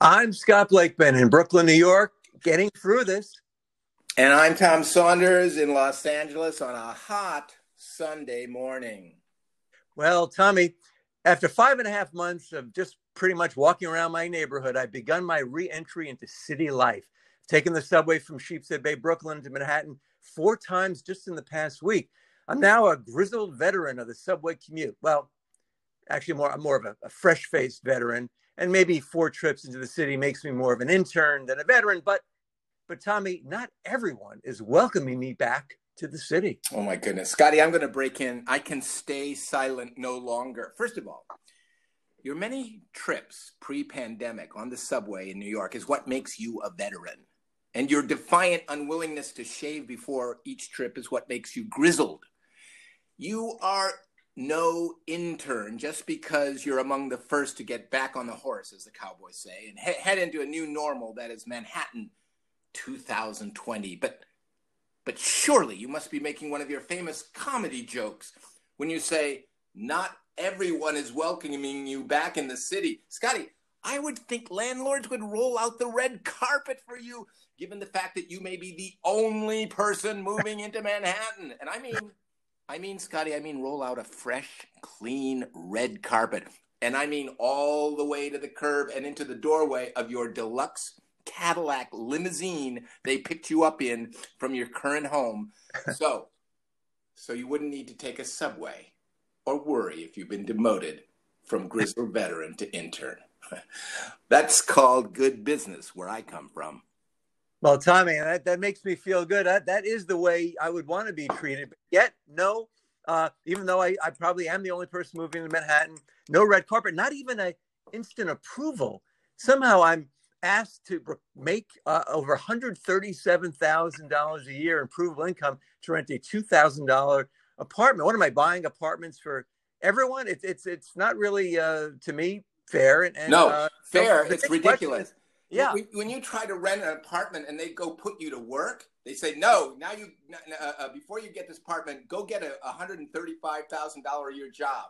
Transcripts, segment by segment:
I'm Scott Blakeman in Brooklyn, New York, getting through this. And I'm Tom Saunders in Los Angeles on a hot Sunday morning. Well, Tommy, after five and a half months of just pretty much walking around my neighborhood, I've begun my reentry into city life. Taking the subway from Sheepshead Bay, Brooklyn to Manhattan four times just in the past week. I'm now a grizzled veteran of the subway commute. Well, actually, more, I'm more of a, a fresh faced veteran and maybe four trips into the city makes me more of an intern than a veteran. But, but Tommy, not everyone is welcoming me back to the city. Oh my goodness, Scotty, I'm going to break in. I can stay silent no longer. First of all, your many trips pre-pandemic on the subway in New York is what makes you a veteran. And your defiant unwillingness to shave before each trip is what makes you grizzled. You are no intern just because you're among the first to get back on the horse, as the Cowboys say, and he- head into a new normal that is Manhattan 2020. But but surely you must be making one of your famous comedy jokes when you say, "Not everyone is welcoming you back in the city." Scotty, I would think landlords would roll out the red carpet for you, given the fact that you may be the only person moving into Manhattan. And I mean I mean, Scotty, I mean, roll out a fresh, clean red carpet. And I mean, all the way to the curb and into the doorway of your deluxe Cadillac limousine they picked you up in from your current home. so, so you wouldn't need to take a subway or worry if you've been demoted from grizzled veteran to intern. That's called good business where I come from. Well, Tommy, that, that makes me feel good. That, that is the way I would want to be treated. But yet, no, uh, even though I, I probably am the only person moving to Manhattan, no red carpet, not even a instant approval. Somehow I'm asked to make uh, over $137,000 a year improvable income to rent a $2,000 apartment. What am I buying apartments for everyone? It's, it's, it's not really, uh, to me, fair. And, and no, uh, fair. So it's ridiculous. Yeah. When you try to rent an apartment and they go put you to work, they say no. Now you uh, uh, before you get this apartment, go get a hundred and thirty-five thousand dollar a year job.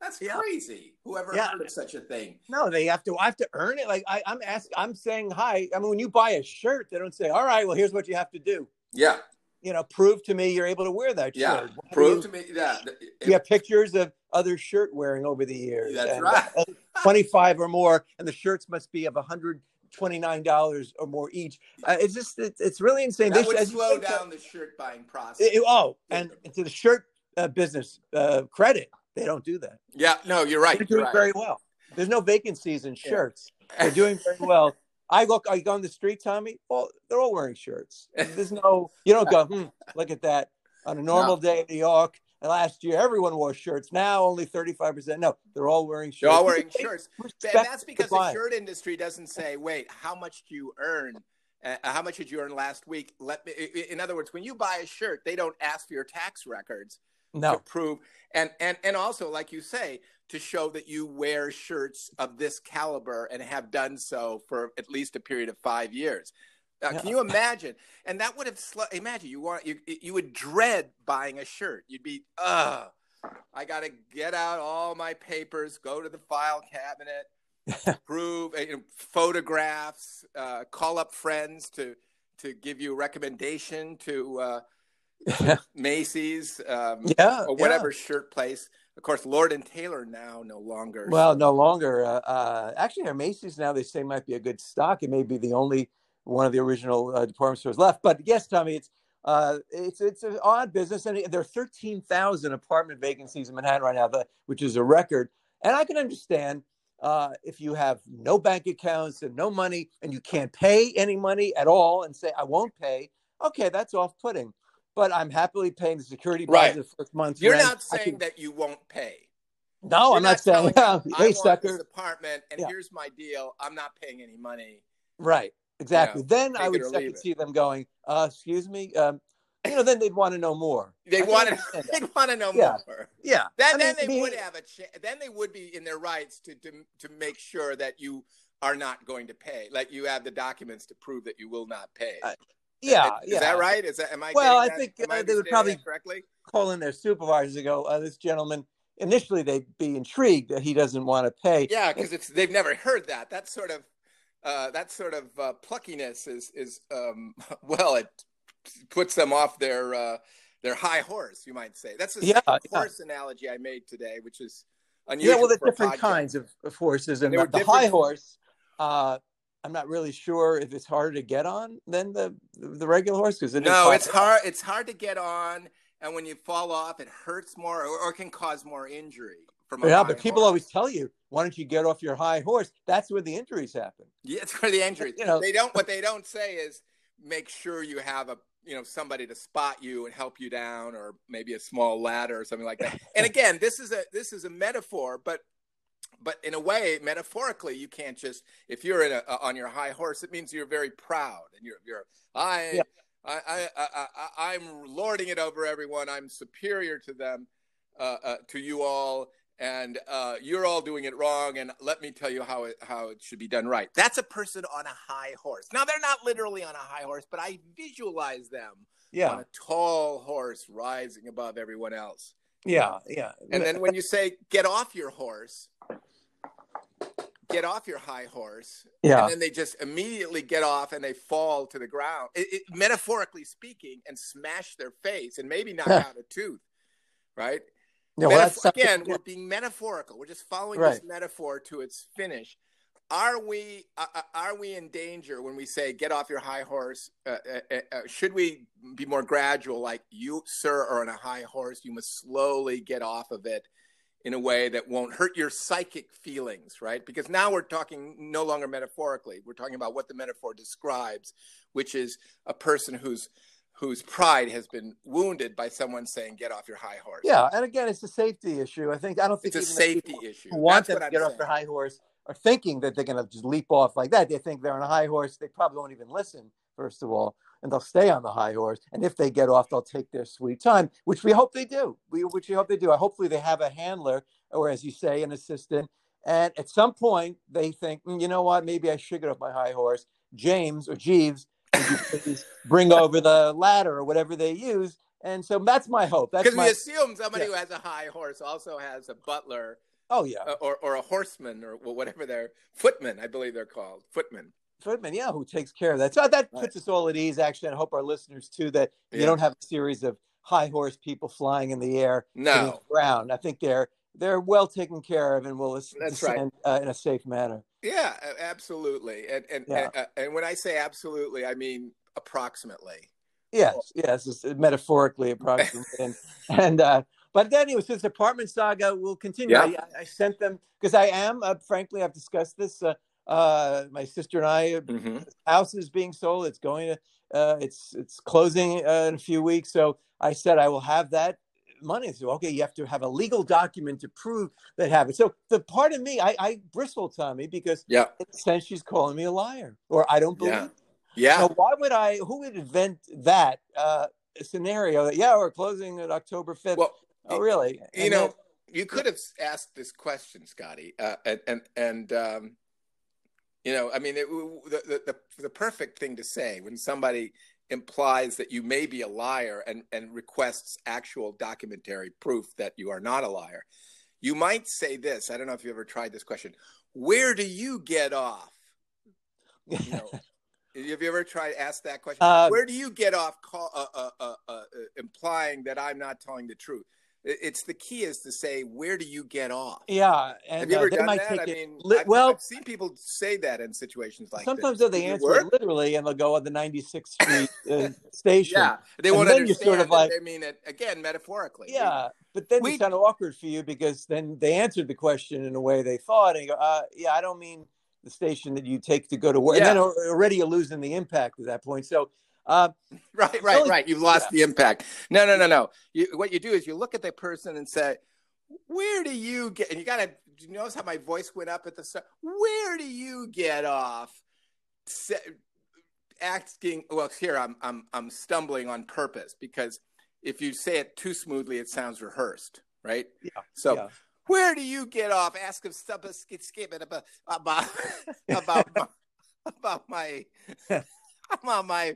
That's yeah. crazy. Whoever yeah. heard of such a thing? No, they have to. I have to earn it. Like I, I'm asking. I'm saying hi. I mean, when you buy a shirt, they don't say, "All right, well, here's what you have to do." Yeah. You know, prove to me you're able to wear that yeah. shirt. Yeah. Prove you, to me. Yeah. You have pictures of other shirt wearing over the years. That's and, right. Uh, Twenty-five or more, and the shirts must be of a hundred $29 or more each. Uh, it's just, it, it's really insane. That would slow down the shirt buying process. It, oh, and to the shirt uh, business uh, credit, they don't do that. Yeah, no, you're right. They're doing right. very well. There's no vacancies in shirts. Yeah. They're doing very well. I look, I go on the street, Tommy. Well, they're all wearing shirts. There's no, you don't go, hmm, look at that. On a normal no. day in New York, last year everyone wore shirts. Now only 35%. No, they're all wearing shirts. They're all wearing shirts. And that's because the shirt industry doesn't say, wait, how much do you earn? Uh, how much did you earn last week? Let me, in other words, when you buy a shirt, they don't ask for your tax records no. to prove. And, and, and also, like you say, to show that you wear shirts of this caliber and have done so for at least a period of five years. Uh, yeah. Can you imagine? And that would have sl- imagine you want you you would dread buying a shirt. You'd be, ugh, I got to get out all my papers, go to the file cabinet, prove uh, photographs, uh, call up friends to to give you a recommendation to uh, Macy's, um, yeah, or whatever yeah. shirt place. Of course, Lord and Taylor now no longer. Well, so. no longer. Uh, uh, actually, our Macy's now they say might be a good stock. It may be the only one of the original uh, department stores left. But yes, Tommy, it's uh, it's it's an odd business, and there are thirteen thousand apartment vacancies in Manhattan right now, which is a record. And I can understand uh, if you have no bank accounts and no money, and you can't pay any money at all, and say I won't pay. Okay, that's off-putting. But I'm happily paying the security right. the first month. You're rent. not saying can... that you won't pay. No, You're I'm not, saying. I hey, want sucker. this apartment, and yeah. here's my deal. I'm not paying any money. Right. Exactly. Know, then I would I could see them going, uh, "Excuse me." Um, you know, then they'd want to know more. They want to. They'd want to know yeah. more. Yeah. Then, I then mean, they me, would have a. Ch- then they would be in their rights to, to to make sure that you are not going to pay. Like you have the documents to prove that you will not pay. Uh, yeah. Is yeah. that right? Is that am I? Well, I that, think I uh, they would probably correctly call in their supervisors and go, uh, "This gentleman." Initially, they'd be intrigued that he doesn't want to pay. Yeah, because it's they've never heard that. That's sort of uh, that sort of uh, pluckiness is is um, well, it puts them off their uh, their high horse, you might say. That's the Yeah, yeah. horse analogy I made today, which is unusual. Yeah, well, the different kinds of, of horses, and the, high horse. Uh, I'm not really sure if it's harder to get on than the the regular horse because No, it's hard. It's hard to get on, and when you fall off, it hurts more, or, or can cause more injury. From a Yeah, but people horse. always tell you, "Why don't you get off your high horse?" That's where the injuries happen. Yeah, it's for the injuries. You know- they don't. What they don't say is make sure you have a you know somebody to spot you and help you down, or maybe a small ladder or something like that. and again, this is a this is a metaphor, but but in a way, metaphorically, you can't just if you're in a, on your high horse, it means you're very proud and you're you're I. Yeah. I, I, I, I'm lording it over everyone. I'm superior to them, uh, uh, to you all, and uh, you're all doing it wrong. And let me tell you how it how it should be done right. That's a person on a high horse. Now they're not literally on a high horse, but I visualize them on a tall horse rising above everyone else. yeah, yeah. And then when you say get off your horse, get off your high horse, yeah, and then they just immediately get off and they fall to the ground, it, it, metaphorically speaking, and smash their face and maybe knock out a tooth, right? Yeah, well, that's again, we're being metaphorical. We're just following this metaphor to its finish. Are we uh, uh, are we in danger when we say get off your high horse? Uh, uh, uh, should we be more gradual? Like you, sir, are on a high horse. You must slowly get off of it in a way that won't hurt your psychic feelings, right? Because now we're talking no longer metaphorically. We're talking about what the metaphor describes, which is a person whose whose pride has been wounded by someone saying get off your high horse. yeah. And again, it's a safety issue. I think I don't think It's a safety issue. who want That's them to I'm get off their high horse are thinking that they're going to just leap off like that. They think they're on a high horse. They probably won't even listen, first of all, and they'll stay on the high horse. And if they get off, they'll take their sweet time, which we hope they do. We, which we hope they do. Hopefully, they have a handler, or as you say, an assistant. And at some point, they think, "Mm, you know what? Maybe I should get off my high horse. James or Jeeves, would you please bring over the ladder or whatever they use. And so that's my hope. Because my we assume somebody Yeah. who has a high horse also has a butler oh yeah, uh, or, or a horseman or whatever they're footman, I believe they're called footman. Footman, yeah, who takes care of that. So that Right. puts us all at ease, actually. And I hope our listeners too that you don't have a series of high horse people flying in the air, No, ground. I think they're they're well taken care of and will That's right. uh, in a safe manner. yeah, absolutely. And and, Yeah. and uh, and when I say absolutely, I mean approximately. Yes, yes, it's metaphorically approximately. and and uh, but then it was this apartment saga will continue. Yeah. I, I sent them because I am, uh, frankly, I've discussed this. Uh, uh, my sister and I, uh, Mm-hmm. house is being sold. It's going to, uh, it's it's closing uh, in a few weeks. So I said I will have that money. So okay, you have to have a legal document to prove that happened. So the part of me, I, I bristle, Tommy, because Yeah, in a sense she's calling me a liar, or I don't believe. Yeah. yeah. So why would I? Who would invent that uh, scenario? That yeah, we're closing at October fifth. Well, oh, really? you And know, you could have asked this question, Scotty, uh, and and and um, you know, I mean, it, the the the perfect thing to say when somebody implies that you may be a liar and and requests actual documentary proof that you are not a liar, you might say this. I don't know if you ever tried this question. Where do you get off? You know, have you ever tried to ask that question? Uh, Where do you get off call, uh, uh, uh, uh, implying that I'm not telling the truth? It- It's the key is to say where do you get off? yeah, and Have you uh, ever they done might that? take I it. mean, li- I've, well, I've seen people say that in situations like sometimes this. they answer it literally, and they'll go on the 96th Street uh, station. Yeah, they And won't then you're understand. sort of like- they mean it again metaphorically. Yeah, but then We- it's kind of awkward for you because then they answered the question in a way they thought, and you go, uh, "Yeah, I don't mean the station that you take to go to work." Yeah. And then already you're losing the impact at that point. So, uh, right, right, right. You've lost the impact. No, no, no, no. You, what you do is you look at the person and say, "Where do you get?" And you got to you notice how my voice went up at the start. Where do you get off? Sa- asking. Well, here I'm I'm I'm stumbling on purpose because if you say it too smoothly, it sounds rehearsed, right? Yeah, So. yeah. Where do you get off? Ask if stuff about about about my, about my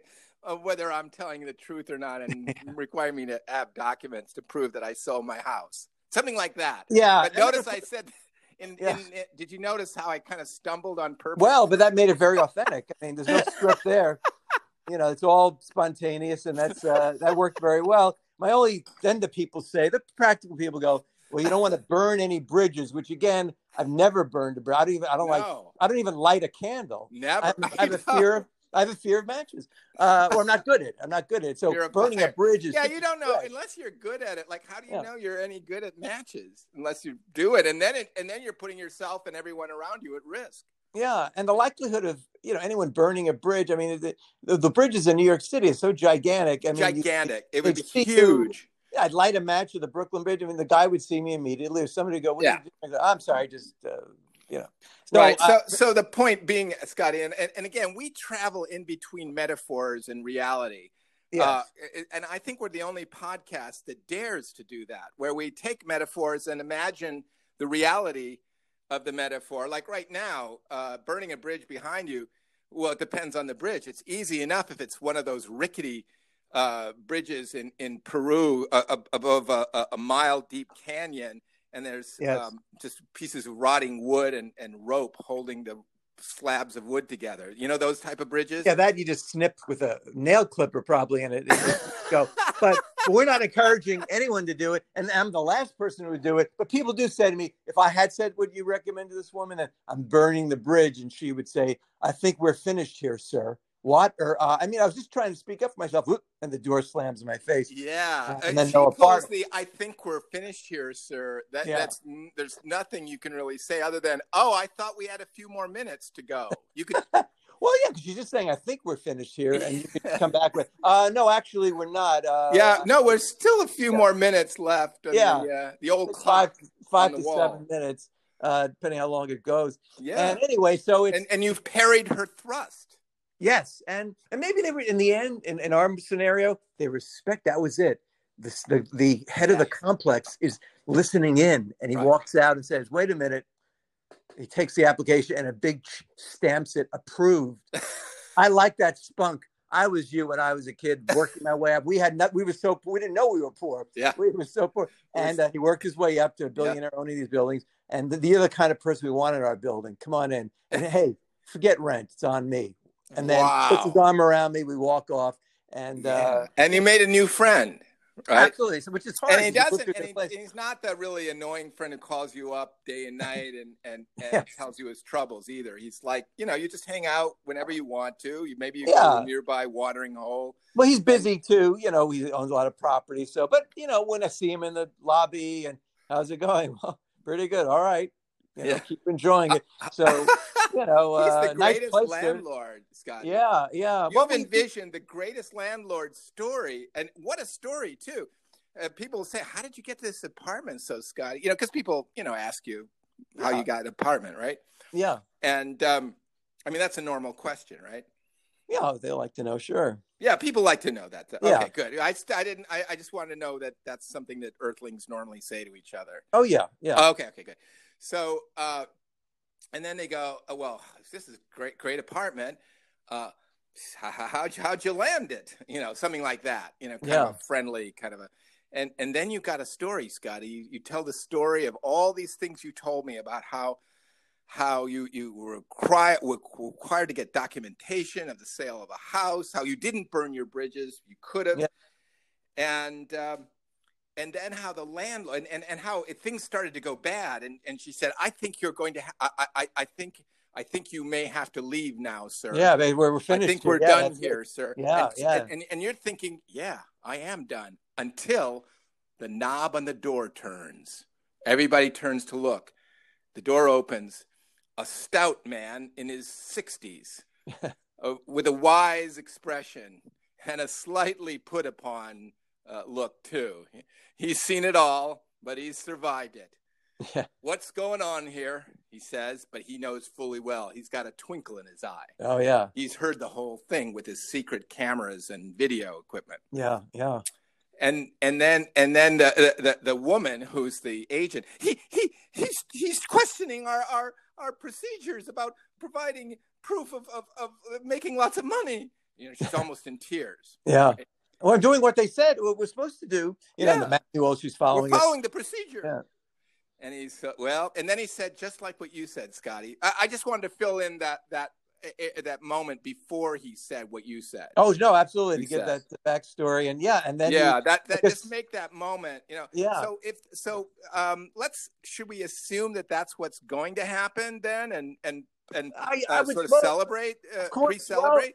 uh, whether I'm telling the truth or not, and require me to have documents to prove that I sold my house, something like that. yeah, But notice I said In, Yeah. in, did you notice how I kind of stumbled on purpose? Well, but that made it very authentic. I mean, there's no script there. You know, it's all spontaneous, and that's uh, that worked very well. My only then the people say the practical people go, well, you don't want to burn any bridges, which again, I've never burned a bridge. I don't even I don't like I don't even light a candle. never. I, I have a fear of I have a fear of matches, uh, or I'm not good at it. I'm not good at it. So a burning a bridge is Yeah, you don't know Right. unless you're good at it. Like, how do you Yeah. know you're any good at matches unless you do it? And then it, and then you're putting yourself and everyone around you at risk. Yeah, and the likelihood of you know anyone burning a bridge. I mean, the, the, the bridges in New York City is so gigantic. I mean, you- Gigantic. it would be you- huge. Yeah, I'd light a match at the Brooklyn Bridge. I mean, the guy would see me immediately. If somebody would go, what Yeah. are you doing? Go, I'm sorry, just uh, you know. So, right. uh, so, so the point being, Scotty, and, and, and again, we travel in between metaphors and reality. yes. Uh, and I think we're the only podcast that dares to do that, where we take metaphors and imagine the reality of the metaphor. Like right now, uh, burning a bridge behind you. Well, it depends on the bridge. It's easy enough if it's one of those rickety uh, bridges in in Peru uh, above a- a mile deep canyon, and there's Yes. um, just pieces of rotting wood and, and rope holding the slabs of wood together. You know those type of bridges. yeah, that you just snip with a nail clipper probably, and it, it go. But, but we're not encouraging anyone to do it, and I'm the last person who would do it. But people do say to me, if I had said, "Would you recommend to this woman?" and I'm burning the bridge, and she would say, "I think we're finished here, sir." What? Or uh, I mean, I was just trying to speak up for myself, and the door slams in my face. Yeah, Uh, and and then she Noah pulls the. I think we're finished here, sir. That Yeah. that's there's nothing you can really say other than, oh, I thought we had a few more minutes to go. You could, Well, yeah, because she's just saying, I think we're finished here. And you could come back with, uh, no, actually, we're not. Uh, yeah, no, we're still a few Yeah. more minutes left. Yeah. the, uh, the old clock. five, five to seven minutes, uh, depending how long it goes. Yeah, And anyway, so it's, and and you've parried her thrust. Yes. And, and maybe they were, in the end, in, in our scenario, they respect that was it. The, the, the head of the complex is listening in and he Right. walks out and says, wait a minute. He takes the application and a big ch- stamps it approved. I like that spunk. I was you when I was a kid working my way up. We had not, we were so we didn't know we were poor. Yeah. We were so poor. And uh, he worked his way up to a billionaire owning these buildings. And the, the kind of person we want in our building. Come on in. And hey, forget rent. It's on me. And then puts his arm around me. We walk off. And uh, and you made a new friend, right? absolutely. So, which is hard. and he doesn't and, he, and he's not that really annoying friend who calls you up day and night and and, and Yes. tells you his troubles either he's like you know you just hang out whenever you want to you maybe you go Yeah. to a nearby watering hole Well, he's busy too. You know, he owns a lot of property. So, but you know, when I see him in the lobby and how's it going? Well, pretty good. All right. You know, Yeah. keep enjoying it. So, you know, he's uh, the nice greatest there. landlord scott Yeah, yeah. you've Well, we- envisioned the greatest landlord story and what a story too uh, people say how did you get this apartment so scott you know because people you know ask you how Yeah. you got an apartment right yeah, and um i mean that's a normal question right yeah. They like to know. Sure. Yeah, people like to know that. Okay, Yeah. good. I, I didn't. I, I just wanted to know that that's something that Earthlings normally say to each other. Oh yeah, yeah. Okay, okay, good. So, uh, and then they go, oh, "Well, this is great, great apartment. Uh, how, how'd you, how'd you land it? You know, something like that. You know, kind Yeah. of a friendly kind of a." And and then you've got a story, Scotty. You, you tell the story of all these things you told me about how how you you were required were required to get documentation of the sale of a house, how you didn't burn your bridges, you could have, Yeah. and um, and then how the landlord and, and, and how it, things started to go bad, and, and she said, "I think you're going to, ha- I, I I think I think you may have to leave now, sir. Yeah, they, we're, we're I think we're Yeah, done that's it. here, sir. Yeah, and, yeah. And, and you're thinking, yeah, I am done until the knob on the door turns. Everybody turns to look. The door opens. A stout man in his 60s uh, with a wise expression and a slightly put upon uh, look, too. He's seen it all, but he's survived it. Yeah. What's going on here? He says, but he knows fully well. He's got a twinkle in his eye Oh yeah, he's heard the whole thing with his secret cameras and video equipment yeah, yeah. and and then and then the the, the woman who's the agent he he he's he's questioning our our our procedures about providing proof of of, of making lots of money you know she's almost in tears Yeah. Well, I'm doing what they said what we're supposed to do. You know, Yeah. the manual she's following. we're following. the procedure Yeah. And he's uh, well, and then he said just like what you said, Scotty. I, I just wanted to fill in that that uh, that moment before he said what you said. Oh no, absolutely He to give said. that the backstory and yeah, and then yeah, he- that that just make that moment, you know. Yeah. So if so, um, let's should we assume that that's what's going to happen then, and and and I, I uh, would sort of celebrate, uh, course, pre-celebrate?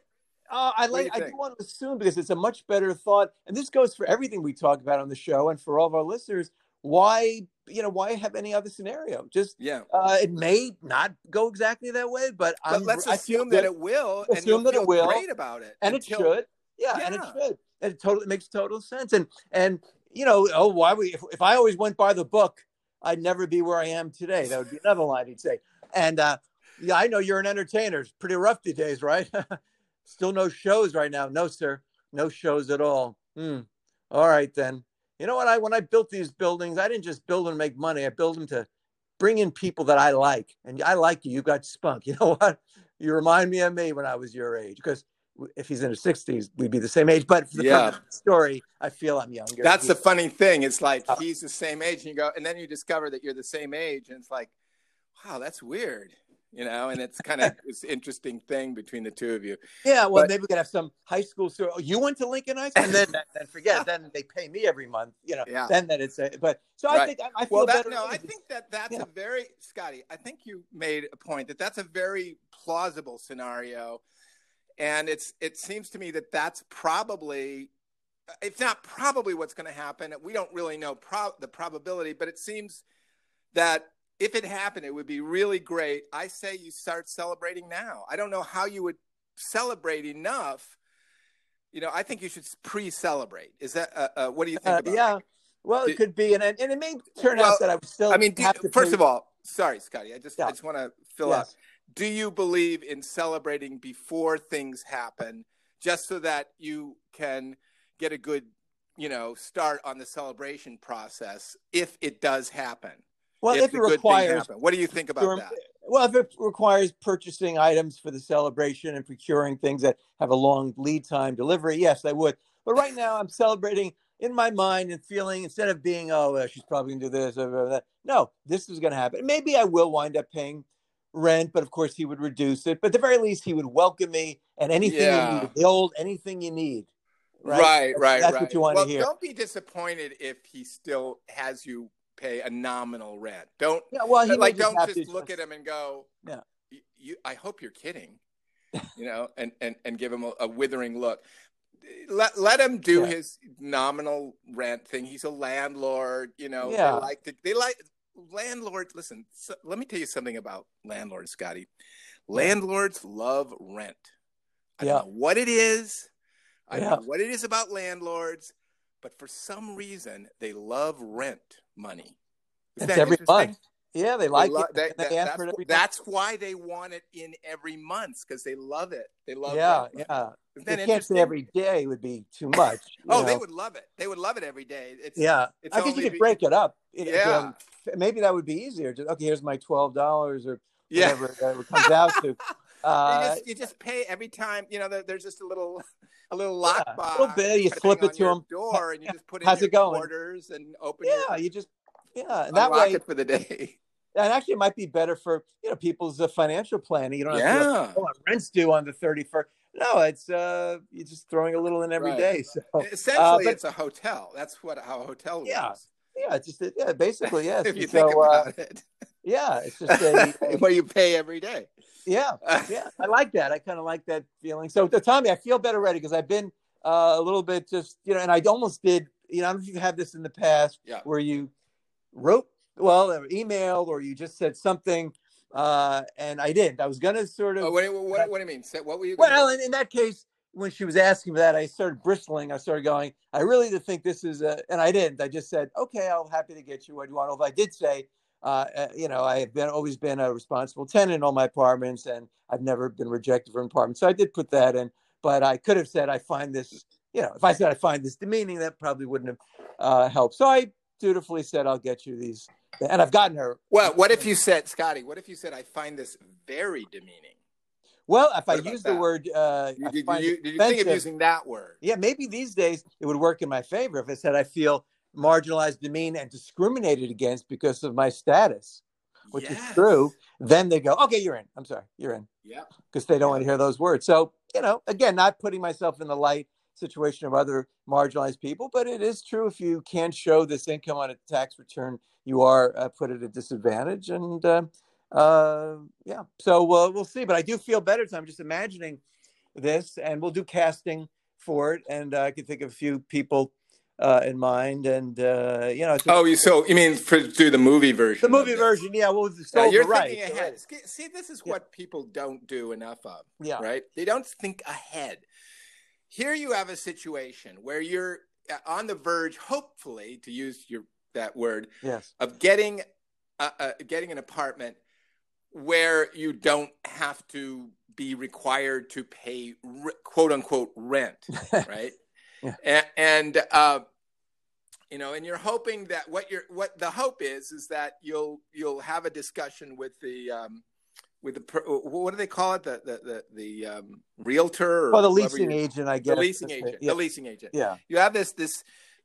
Uh, I do like. you I do want to assume because it's a much better thought, and this goes for everything we talk about on the show and for all of our listeners. Why, you know, why have any other scenario? Just yeah. uh, it may not go exactly that way, but But let's assume that good, it will, and Assume that it will, great about it, and until- it should. Yeah, and it Yeah. should. And it totally makes total sense. And and you know, oh, why we? If, if I always went by the book, I'd never be where I am today. That would be another line he'd say. And uh, yeah, I know you're an entertainer. It's pretty rough these days, right? Still no shows right now. No, sir, no shows at all. Hmm. All right then. You know what? I when I built these buildings, I didn't just build them to make money. I built them to bring in people that I like, and I like you. You got spunk. You know what? You remind me of me when I was your age. Because if he's in his sixties, we'd be the same age. But for the Yeah. story, I feel I'm younger. That's the funny thing. It's like Uh, he's the same age, and you go, and then you discover that you're the same age, and it's like, wow, that's weird, you know. And it's kind of this interesting thing between the two of you. Yeah, well, But- maybe we could have some high school story. Oh, you went to Lincoln High School, and then then forget. Then they pay me every month. You know. Yeah. Then that it's a, but so I think I, I feel Well, that better. no, I think that that's Yeah. a very Scotty. I think you made a point that that's a very plausible scenario, and it's it seems to me that that's probably it's not probably what's going to happen. We don't really know pro- the probability, but it seems that if it happened, it would be really great. I say you start celebrating now. I don't know how you would celebrate enough. You know, I think you should pre-celebrate. Is that uh, uh, what do you think Uh, about? yeah. Well, Do- it could be, and and it may turn Well, out that I would still. I mean, you- first pay- of all, sorry, Scotty. I just Yeah. I just want to fill Yes. out. Do you believe in celebrating before things happen, just so that you can get a good, you know, start on the celebration process if it does happen? Well, if, the it requires. What do you think about that? well, if it requires purchasing items for the celebration and procuring things that have a long lead time delivery, yes, I would. But right now, I'm celebrating in my mind and feeling instead of being, oh, uh, she's probably going to do this or that. No, this is going to happen. Maybe I will wind up paying rent, but of course he would reduce it. But at the very least, he would welcome me and anything Yeah. you need, old anything you need. Right, Right, right, That's right. what you want well, to hear. Don't be disappointed if he still has you pay a nominal rent. Don't Yeah, well, he like don't have just look at him and go Yeah. you, i hope you're kidding you know and and and give him a, a withering look let let him do Yeah. his nominal rent thing he's a landlord you know Yeah. they like to they like landlords listen so, let me tell you something about landlords scotty landlords love rent i Yeah. don't know what it is i Yeah. don't know what it is about landlords but for some reason they love rent money Isn't It's every month. Yeah, they They like lo- it. they- they that- that's, it that's why they want it in every month because they love it. They love yeah, yeah. They can't say every day would be too much. Oh, they would love it. They would love it every day. It's, Yeah, it's I guess you could be- break it up. Know, Yeah. maybe that would be easier. Just okay, here's my twelve dollars or Yeah. whatever it comes out to. you, Uh, just, you just pay every time. You know, there, there's just a little, a little Yeah, a lockbox. little bit, you slip it to your 'em. door, and you just put in How's your it going? quarters and open. yeah, your, you just yeah, and that way, it for the day. and actually, it might be better for you know people's uh, financial planning. You don't have to. Yeah. Oh, rent's due on the thirty first. No, it's uh, you're just throwing a little in every Right. day. So Essentially, but- it's a hotel. That's what how a hotel works. Yeah, yeah, it's just yeah, basically yes. if you think so, uh, about it, yeah, it's just a, what you pay every day. yeah. yeah, I like that. I kind of like that feeling. So, Tommy, I feel better already because I've been uh, a little bit just, you know, and I almost did, you know, I don't know if you've had this in the past Yeah. where you wrote, well, or emailed, or you just said something, uh, and I didn't. I was going to sort of, Oh, what, do you- what, what do you mean? What were you? gonna well, in, in that case, when she was asking for that, I started bristling. I started going, I really did think this is a, and I didn't. I just said, okay, I'm happy to get you what you want. Although I did say, uh, uh, you know, I have been always been a responsible tenant in all my apartments, and I've never been rejected from an apartment. So I did put that in, but I could have said I find this, you know, if I said I find this demeaning, that probably wouldn't have uh, helped. So I dutifully said I'll get you these, and I've gotten her. Well, what if you said, Scotty? What if you said, "I find this very demeaning"? Well, if I What about use the word, uh, I did, you, did you think of using that word? Yeah, maybe these days it would work in my favor if I said I feel marginalized, demeaned, and discriminated against because of my status, which Yes. is true, then they go, okay, you're in. I'm sorry, you're in Yep. because they don't want to hear those words. So, you know, again, not putting myself in the light situation of other marginalized people, but it is true if you can't show this income on a tax return, you are uh, put at a disadvantage. And uh, uh, yeah, so we'll see. But I do feel better. So I'm just imagining this, and we'll do casting for it. And uh, I can think of a few people uh, in mind. And, uh, you know, it's Oh, you so you mean for do the movie version? the movie version, yeah, well, Yeah, sold you're the rights thinking ahead. See, this is Yeah. what people don't do enough of. Yeah. right? They don't think ahead. Here you have a situation where you're uh, on the verge, hopefully, to use your that word, Yes. of getting uh, uh, getting an apartment where you don't have to be required to pay quote unquote rent, right? Yeah. And, and uh, you know, and you're hoping that what you're what the hope is is that you'll you'll have a discussion with the um, with the what do they call it the the the, the um, realtor or Well, the leasing agent, I guess the leasing agent Yeah. the leasing agent yeah. you have this this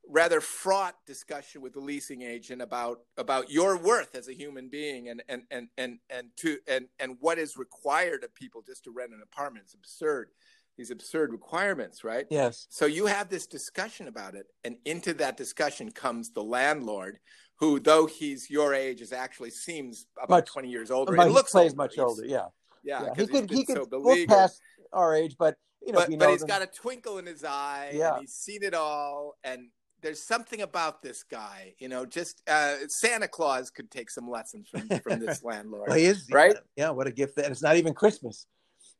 rather fraught discussion with the leasing agent about about your worth as a human being and and and and and to and and what is required of people just to rent an apartment it's absurd these absurd requirements right Yes. so you have this discussion about it and into that discussion comes the landlord who though he's your age is actually seems about Much- 20 years older It he looks plays older. much He's- older. Yeah. yeah, yeah. He could he could so look past our age, but you know, but, you but he's them- got a twinkle in his eye Yeah. and he's seen it all and there's something about this guy you know just uh, santa claus could take some lessons from, from this landlord well, he is right? Yeah, what a gift! And it's not even Christmas.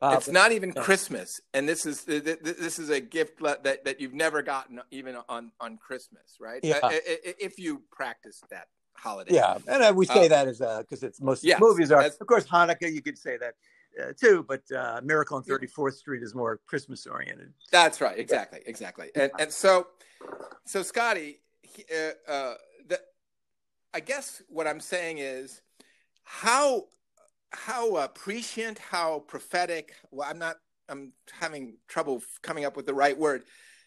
Uh, it's not even christmas and this is th- th- this is a gift that, that you've never gotten even on on christmas right Yeah. Uh, if you practice that holiday Yeah, and uh, we say Uh, that as because it's most yes, movies are. Of course, Hanukkah you could say that uh, too, but uh, Miracle on Thirty Fourth Street is more Christmas oriented. That's right. Exactly. Exactly. And and so, so Scotty, he- uh, uh, the, I guess what I'm saying is how how uh, prescient, how prophetic. Well, I'm not. I'm having trouble coming up with the right word.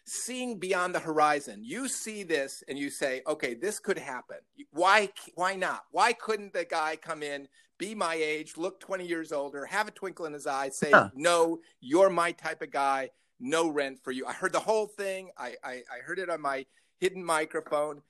Seeing beyond the horizon, you see this and you say, "Okay, this could happen. Why? Why not? Why couldn't the guy come in, be my age, look 20 years older, have a twinkle in his eye, say, Huh. no, you're my type of guy, no rent for you. I heard the whole thing. I, I, I heard it on my hidden microphone.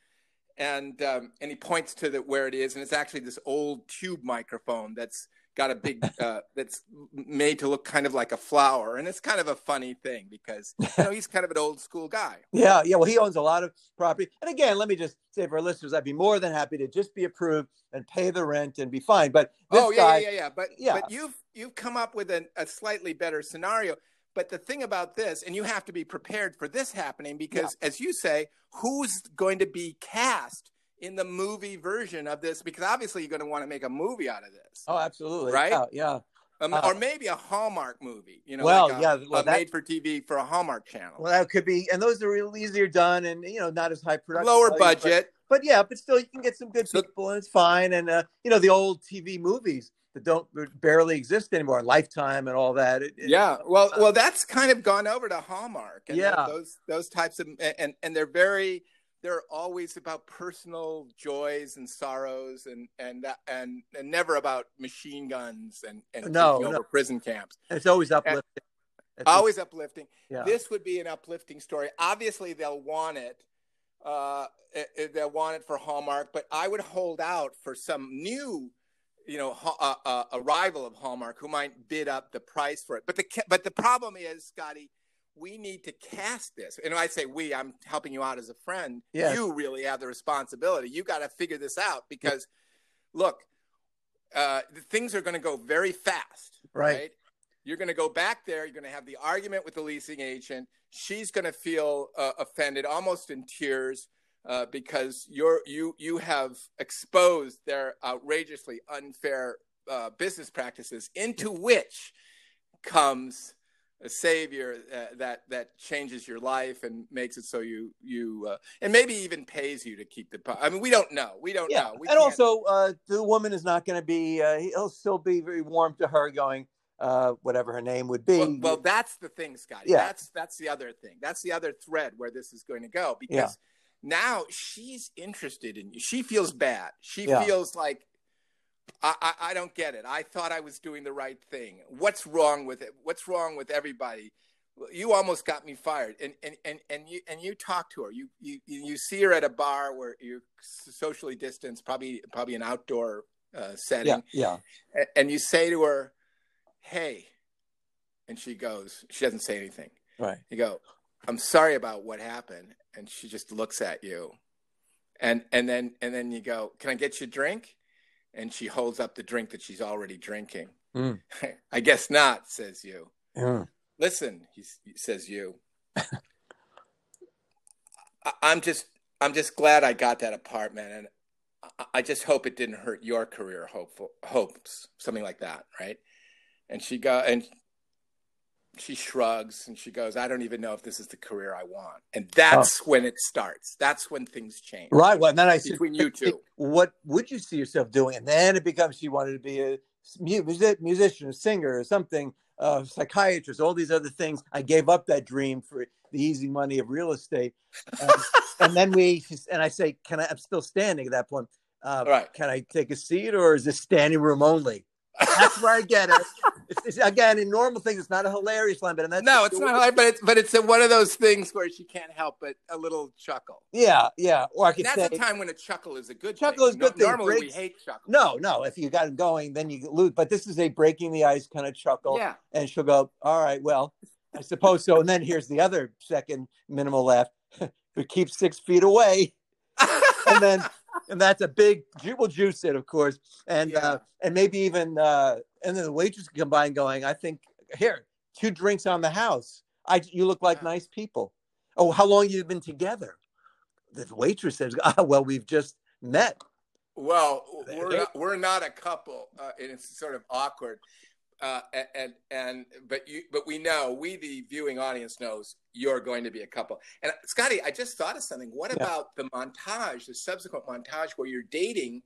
And um, and he points to the where it is, and it's actually this old tube microphone that's got a big uh, that's made to look kind of like a flower, and it's kind of a funny thing because you know he's kind of an old school guy. Yeah, yeah. Well, he owns a lot of property, and again, let me just say for our listeners, I'd be more than happy to just be approved and pay the rent and be fine. But this oh yeah, guy, yeah, yeah, yeah. But yeah. but you've you've come up with an, a slightly better scenario. But the thing about this, and you have to be prepared for this happening because, as you say, who's going to be cast in the movie version of this? Because obviously you're going to want to make a movie out of this, oh, absolutely, Right? Yeah, yeah. um, uh, or maybe a Hallmark movie. You know, Well, like a, yeah, well, that- made for TV for a Hallmark channel, Well, that could be, and those are real easier done, and you know, not as high production, lower budget. but yeah, but still, you can get some good So- people, and it's fine. And uh, you know, the old TV movies that don't barely exist anymore, Lifetime and all that. It, it- yeah well well that's kind of gone over to hallmark and Yeah. those those types of and and they're very they're always about personal joys and sorrows and and that and, and never about machine guns and and No, no. over prison camps it's always uplifting. It's- always uplifting yeah. this would be an uplifting story obviously they'll want it uh it- it- they'll want it for hallmark but i would hold out for some new you know ha- uh, uh, arrival of hallmark who might bid up the price for it but the but the problem is scotty we need to cast this and i say we i'm helping you out as a friend Yes. you really have the responsibility you got to figure this out because look uh, things are going to go very fast Right. you're going to go back there. You're going to have the argument with the leasing agent. She's going to feel uh, offended, almost in tears, uh, because you're you you have exposed their outrageously unfair uh, business practices, into which comes a savior uh, that that changes your life and makes it so you you uh, and maybe even pays you to keep the. I mean, we don't know. We don't yeah, know. We and can't- also uh, the woman is not going to be. Uh, he'll still be very warm to her, going uh, whatever her name would be. Well, well, that's the thing, Scotty. Yeah. That's that's the other thing. That's the other thread where this is going to go because now she's interested in you. She feels bad. She Yeah. feels like I, I, I don't get it. I thought I was doing the right thing. What's wrong with it? What's wrong with everybody? You almost got me fired. And and, and, and you and you talk to her. You, you you see her at a bar where you're socially distanced, probably probably an outdoor uh, setting, Yeah, yeah. and you say to her, "Hey," and she goes. She doesn't say anything. Right. You go, "I'm sorry about what happened," and she just looks at you, and and then and then you go, "Can I get you a drink?" And she holds up the drink that she's already drinking. Mm. I guess not, says you. Mm. Listen, he, he says you. I, I'm just I'm just glad I got that apartment, and I, I just hope it didn't hurt your career hopeful hopes, something like that, right? And she go and she shrugs and she goes, I don't even know if this is the career I want. And that's when it starts. That's when things change. Right. Well, and then I said, Between you two. what would you see yourself doing? And then it becomes she wanted to be a music, musician, a singer, or something, uh, psychiatrist, all these other things. I gave up that dream for the easy money of real estate. And, and then we, and I say, can I, I'm still standing at that point. Uh, Right. Can I take a seat or is this standing room only? That's where I get it. It's, it's, again, in normal things, it's not a hilarious line, but in that no, it's not hard, but it's but it's a, one of those things where she can't help but a little chuckle. Yeah, yeah. Or I could And say, that's a time when a chuckle is a good Chuckle thing. is a good thing. Normally we hate chuckles. no, no. If you got it going, then you lose. But this is a breaking the ice kind of chuckle. Yeah. and she'll go, "All right, well, I suppose so." And then here's the other second minimal laugh. but keep six feet away, and then and that's a big we'll juice it, of course, and Yeah. uh, and maybe even uh, and then the waitress can come by and going, "I think here two drinks on the house. I you look like nice people. Oh, how long you've been together?" The waitress says, "Ah, well, we've just met." Well, we're not, we're not a couple, uh, and it's sort of awkward. Uh, and, and but you but we know we the viewing audience knows you're going to be a couple. And Scotty, I just thought of something. What Yeah. about the montage, the subsequent montage where you're dating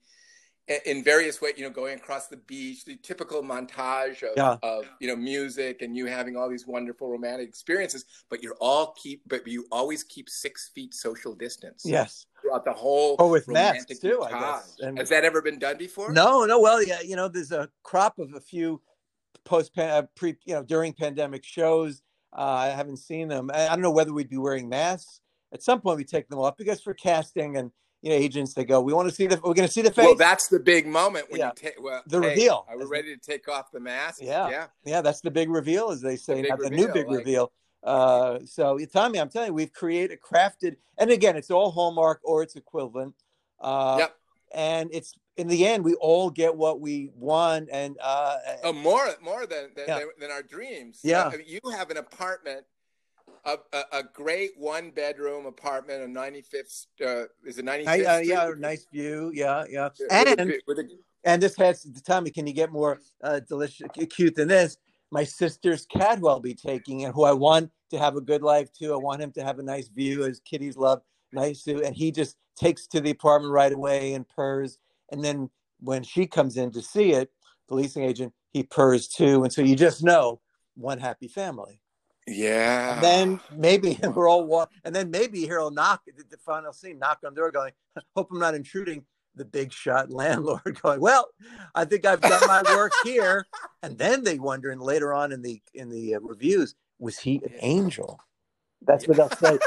in various ways? You know, going across the beach, the typical montage of, Yeah. of you know music and you having all these wonderful romantic experiences. But you're all keep, but you always keep six feet social distance Yes. throughout the whole oh with romantic masks, too, I guess. And- Has that ever been done before? No, no. Well, yeah, you know, there's a crop of a few post uh, pre, you know, during pandemic shows. Uh, I haven't seen them. I, I don't know whether we'd be wearing masks. At some point, we take them off because for casting and you know agents, they go, "We want to see the, we're going to see the face." Well, that's the big moment when Yeah. you take well, The hey, reveal. Are we ready to take off the mask? Yeah. yeah. yeah, that's the big reveal, as they say, big the new big like- reveal. Uh, so, Tommy, I'm telling you, we've created, crafted, and again, it's all Hallmark or its equivalent. Uh, Yep. And it's in the end, we all get what we want, and uh, Oh, more more than than, Yeah. than, our dreams. Yeah. Uh, you have an apartment. A, a, a great one bedroom apartment on 95th uh, is it 95th I, uh, yeah, nice view. Yeah, yeah. And and this has Tommy. Can you get more uh, delicious, cute than this? My sister's cat will be taking, and who I want to have a good life too. I want him to have a nice view, as kitties love nice view, and he just takes to the apartment right away and purrs. And then when she comes in to see it, the leasing agent, he purrs too, and so you just know one happy family. Yeah. And then maybe we're all walk, and then maybe he'll knock at the final scene, knock on the door, going, "Hope I'm not intruding." The big shot landlord going, "Well, I think I've done my work here." And then they wonder, and later on in the in the uh, reviews, was he an angel? That's what they'll say.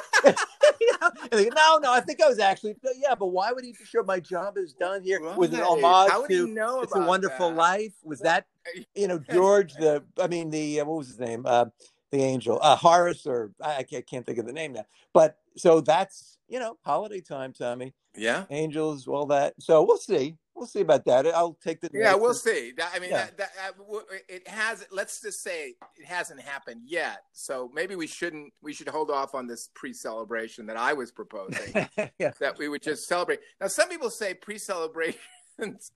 Yeah. And they go, no, no, I think I was actually, yeah, but why would he show my job is done here with an homage How would he to know It's a Wonderful that? Life? Was that, you know, George, the, I mean, the, uh, what was his name? Uh, the angel, uh, Horace, or I, can't, can't think of the name now. But so that's, you know, holiday time, Tommy. Yeah. Angels, all that. So we'll see. We'll see about that. I'll take the. Yeah, we'll see. That- I mean, Yeah. that, that, it has. Let's just say it hasn't happened yet. So maybe we shouldn't. We should hold off on this pre-celebration that I was proposing. yeah. that we would just celebrate. Now, some people say pre-celebrations.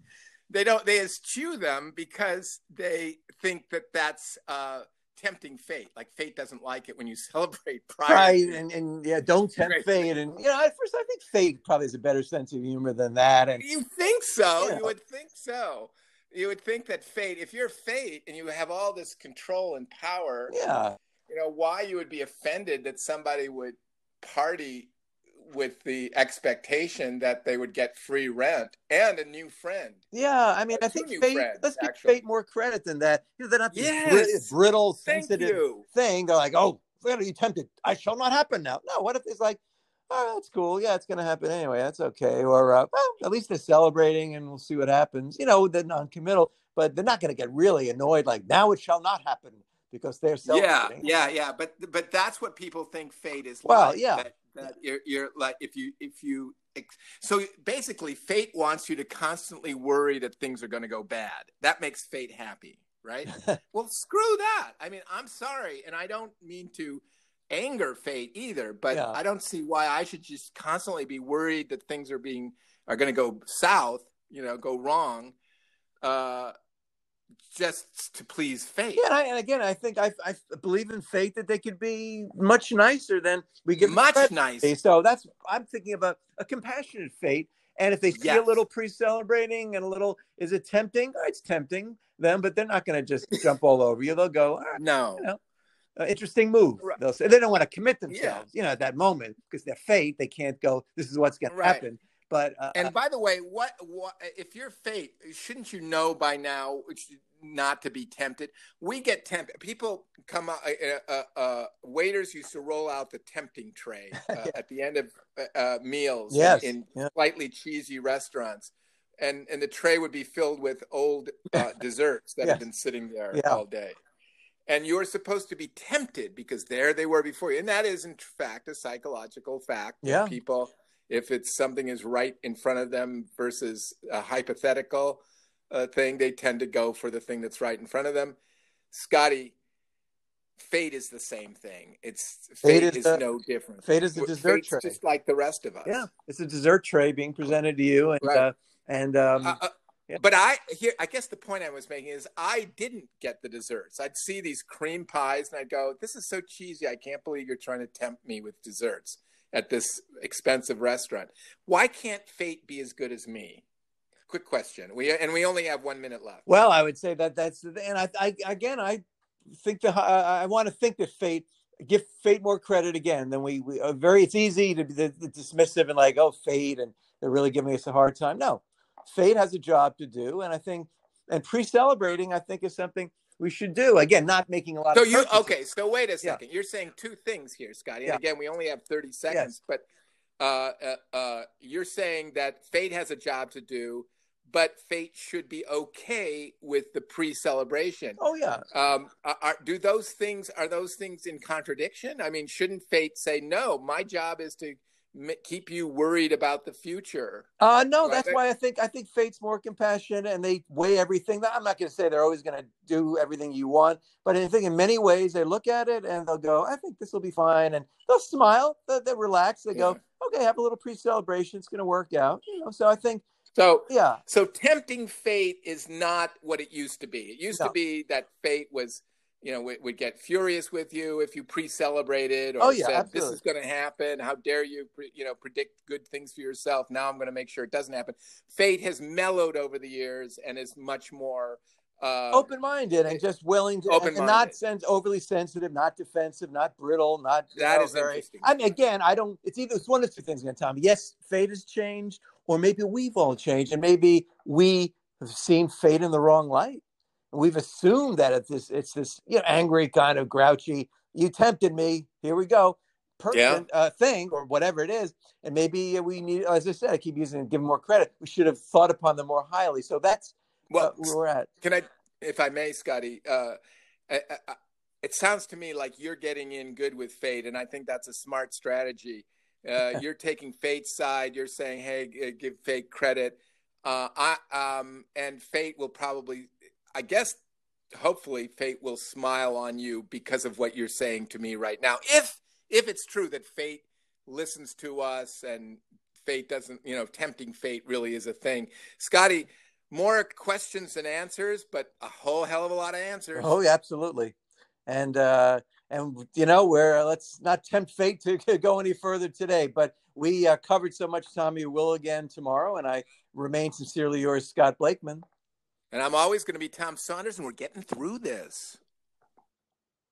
They don't. They eschew them because they think that that's uh, tempting fate. Like fate doesn't like it when you celebrate pride. Right, and, and yeah, don't tempt Right. fate, and you know, at first I think fate probably has a better sense of humor than that, and You think so? Yeah. You would think so. You would think that fate, if you're fate and you have all this control and power, yeah, you know, why you would be offended that somebody would party with the expectation that they would get free rent and a new friend. Yeah, I mean, I think fate. friends, let's give actually. fate more credit than that. You know, they're not this Yes. brit- brittle, sensitive thing. They're like, oh, what are you tempted? I shall not happen now. No, what if it's like, oh, that's cool. Yeah, it's going to happen anyway. That's okay. Or, uh, well, at least they're celebrating and we'll see what happens. You know, they're non committal, but they're not going to get really annoyed like, now it shall not happen because they're Yeah, celebrating. yeah, yeah. But but that's what people think fate is Well, like. yeah. That, that you're you're like if you if you so basically fate wants you to constantly worry that things are going to go bad. That makes fate happy, right? well, screw that. I mean, I'm sorry, and I don't mean to anger fate either, but Yeah. I don't see why I should just constantly be worried that things are being are going to go south, you know, go wrong, uh, just to please fate. Yeah, and, I, and again, I think I, I believe in fate that they could be much nicer than we give them Much nicer. So that's I'm thinking about a compassionate fate. And if they see a little pre-celebrating and a little, is it tempting? Oh, it's tempting them, but they're not going to just jump all over you. They'll go, right, No. you know, uh, interesting move. Right. They'll say they don't want to commit themselves, you know, at that moment because they're fate. They can't go. This is what's going to happen. But uh, And by the way, what, what if you're fate? Shouldn't you know by now not to be tempted? We get tempted. People come out. Uh, uh, uh, waiters used to roll out the tempting tray uh, at the end of uh, uh, meals in- Yes, in, yeah. slightly cheesy restaurants, and and the tray would be filled with old uh, desserts that Yes. had been sitting there Yeah. all day. And you're supposed to be tempted because there they were before you. And that is, in fact, a psychological fact. Yeah. People, if it's something is right in front of them versus a hypothetical uh, thing, they tend to go for the thing that's right in front of them. Scotty, fate is the same thing. It's fate, Fate is is, the- no different. fate is the Fate's dessert tray. just like the rest of us. yeah, it's a dessert tray being presented to you, and Right. uh, and um, Uh, uh, Yeah. But I here, I guess the point I was making is I didn't get the desserts. I'd see these cream pies and I'd go, "This is so cheesy. I can't believe you're trying to tempt me with desserts at this expensive restaurant. Why can't fate be as good as me?" Quick question. We and we only have one minute left. Well, I would say that that's and I, I again I think the I, I want to think that fate give fate more credit again than we, we uh, very it's easy to be the, the dismissive and like oh fate and they're really giving us a hard time. No, fate has a job to do, and I think and pre-celebrating I think is something we should do. Again, not making a lot of. So of you purchases. okay? So wait a Yeah. second. You're saying two things here, Scotty. And Yeah. again, we only have thirty seconds, but uh, uh, uh, you're saying that fate has a job to do, but fate should be okay with the pre-celebration. Oh yeah, Um, are, do those things are those things in contradiction? I mean, shouldn't fate say no? My job is to keep you worried about the future. Uh, no, Right, that's why I think I think fate's more compassionate and they weigh everything. I'm not going to say they're always going to do everything you want, but I think in many ways they look at it and they'll go, "I think this will be fine," and they'll smile, they they relax, they go, "Okay, have a little pre-celebration. It's going to work out." You know, so I think, So, yeah, so tempting fate is not what it used to be. It used No. to be that fate was, you know, would, would get furious with you if you pre-celebrated or Oh, yeah, said this is going to happen. How dare you, pre- you know, predict good things for yourself? Now I'm going to make sure it doesn't happen. Fate has mellowed over the years and is much more uh, open-minded and just willing to, and- and Open-minded. not sense overly sensitive, not defensive, not brittle, not That know, is very. interesting. I mean, again, I don't. It's either it's one of two things going to tell me. Yes, fate has changed, or maybe we've all changed, and maybe we have seen fate in the wrong light. We've assumed that it's this, it's this, you know, angry kind of grouchy. You tempted me. Here we go. Person, Yeah. uh, thing, or whatever it is, and maybe we need, as I said, I keep using, it, give more credit. We should have thought upon them more highly. So that's well, uh, where we're at. Can I, if I may, Scotty? Uh, I, I, it sounds to me like you're getting in good with fate, and I think that's a smart strategy. Uh, you're taking fate's side. You're saying, "Hey, give fate credit," uh, I, um, and fate will probably, I guess, hopefully, fate will smile on you because of what you're saying to me right now. If if it's true that fate listens to us and fate doesn't, you know, tempting fate really is a thing, Scotty more questions than answers, but a whole hell of a lot of answers. Oh, yeah, absolutely. And uh, and you know, we're let's not tempt fate to go any further today. But we uh, covered so much, Tommy. Will again tomorrow, and I remain sincerely yours, Scott Blakeman. And I'm always going to be Tom Saunders, and we're getting through this.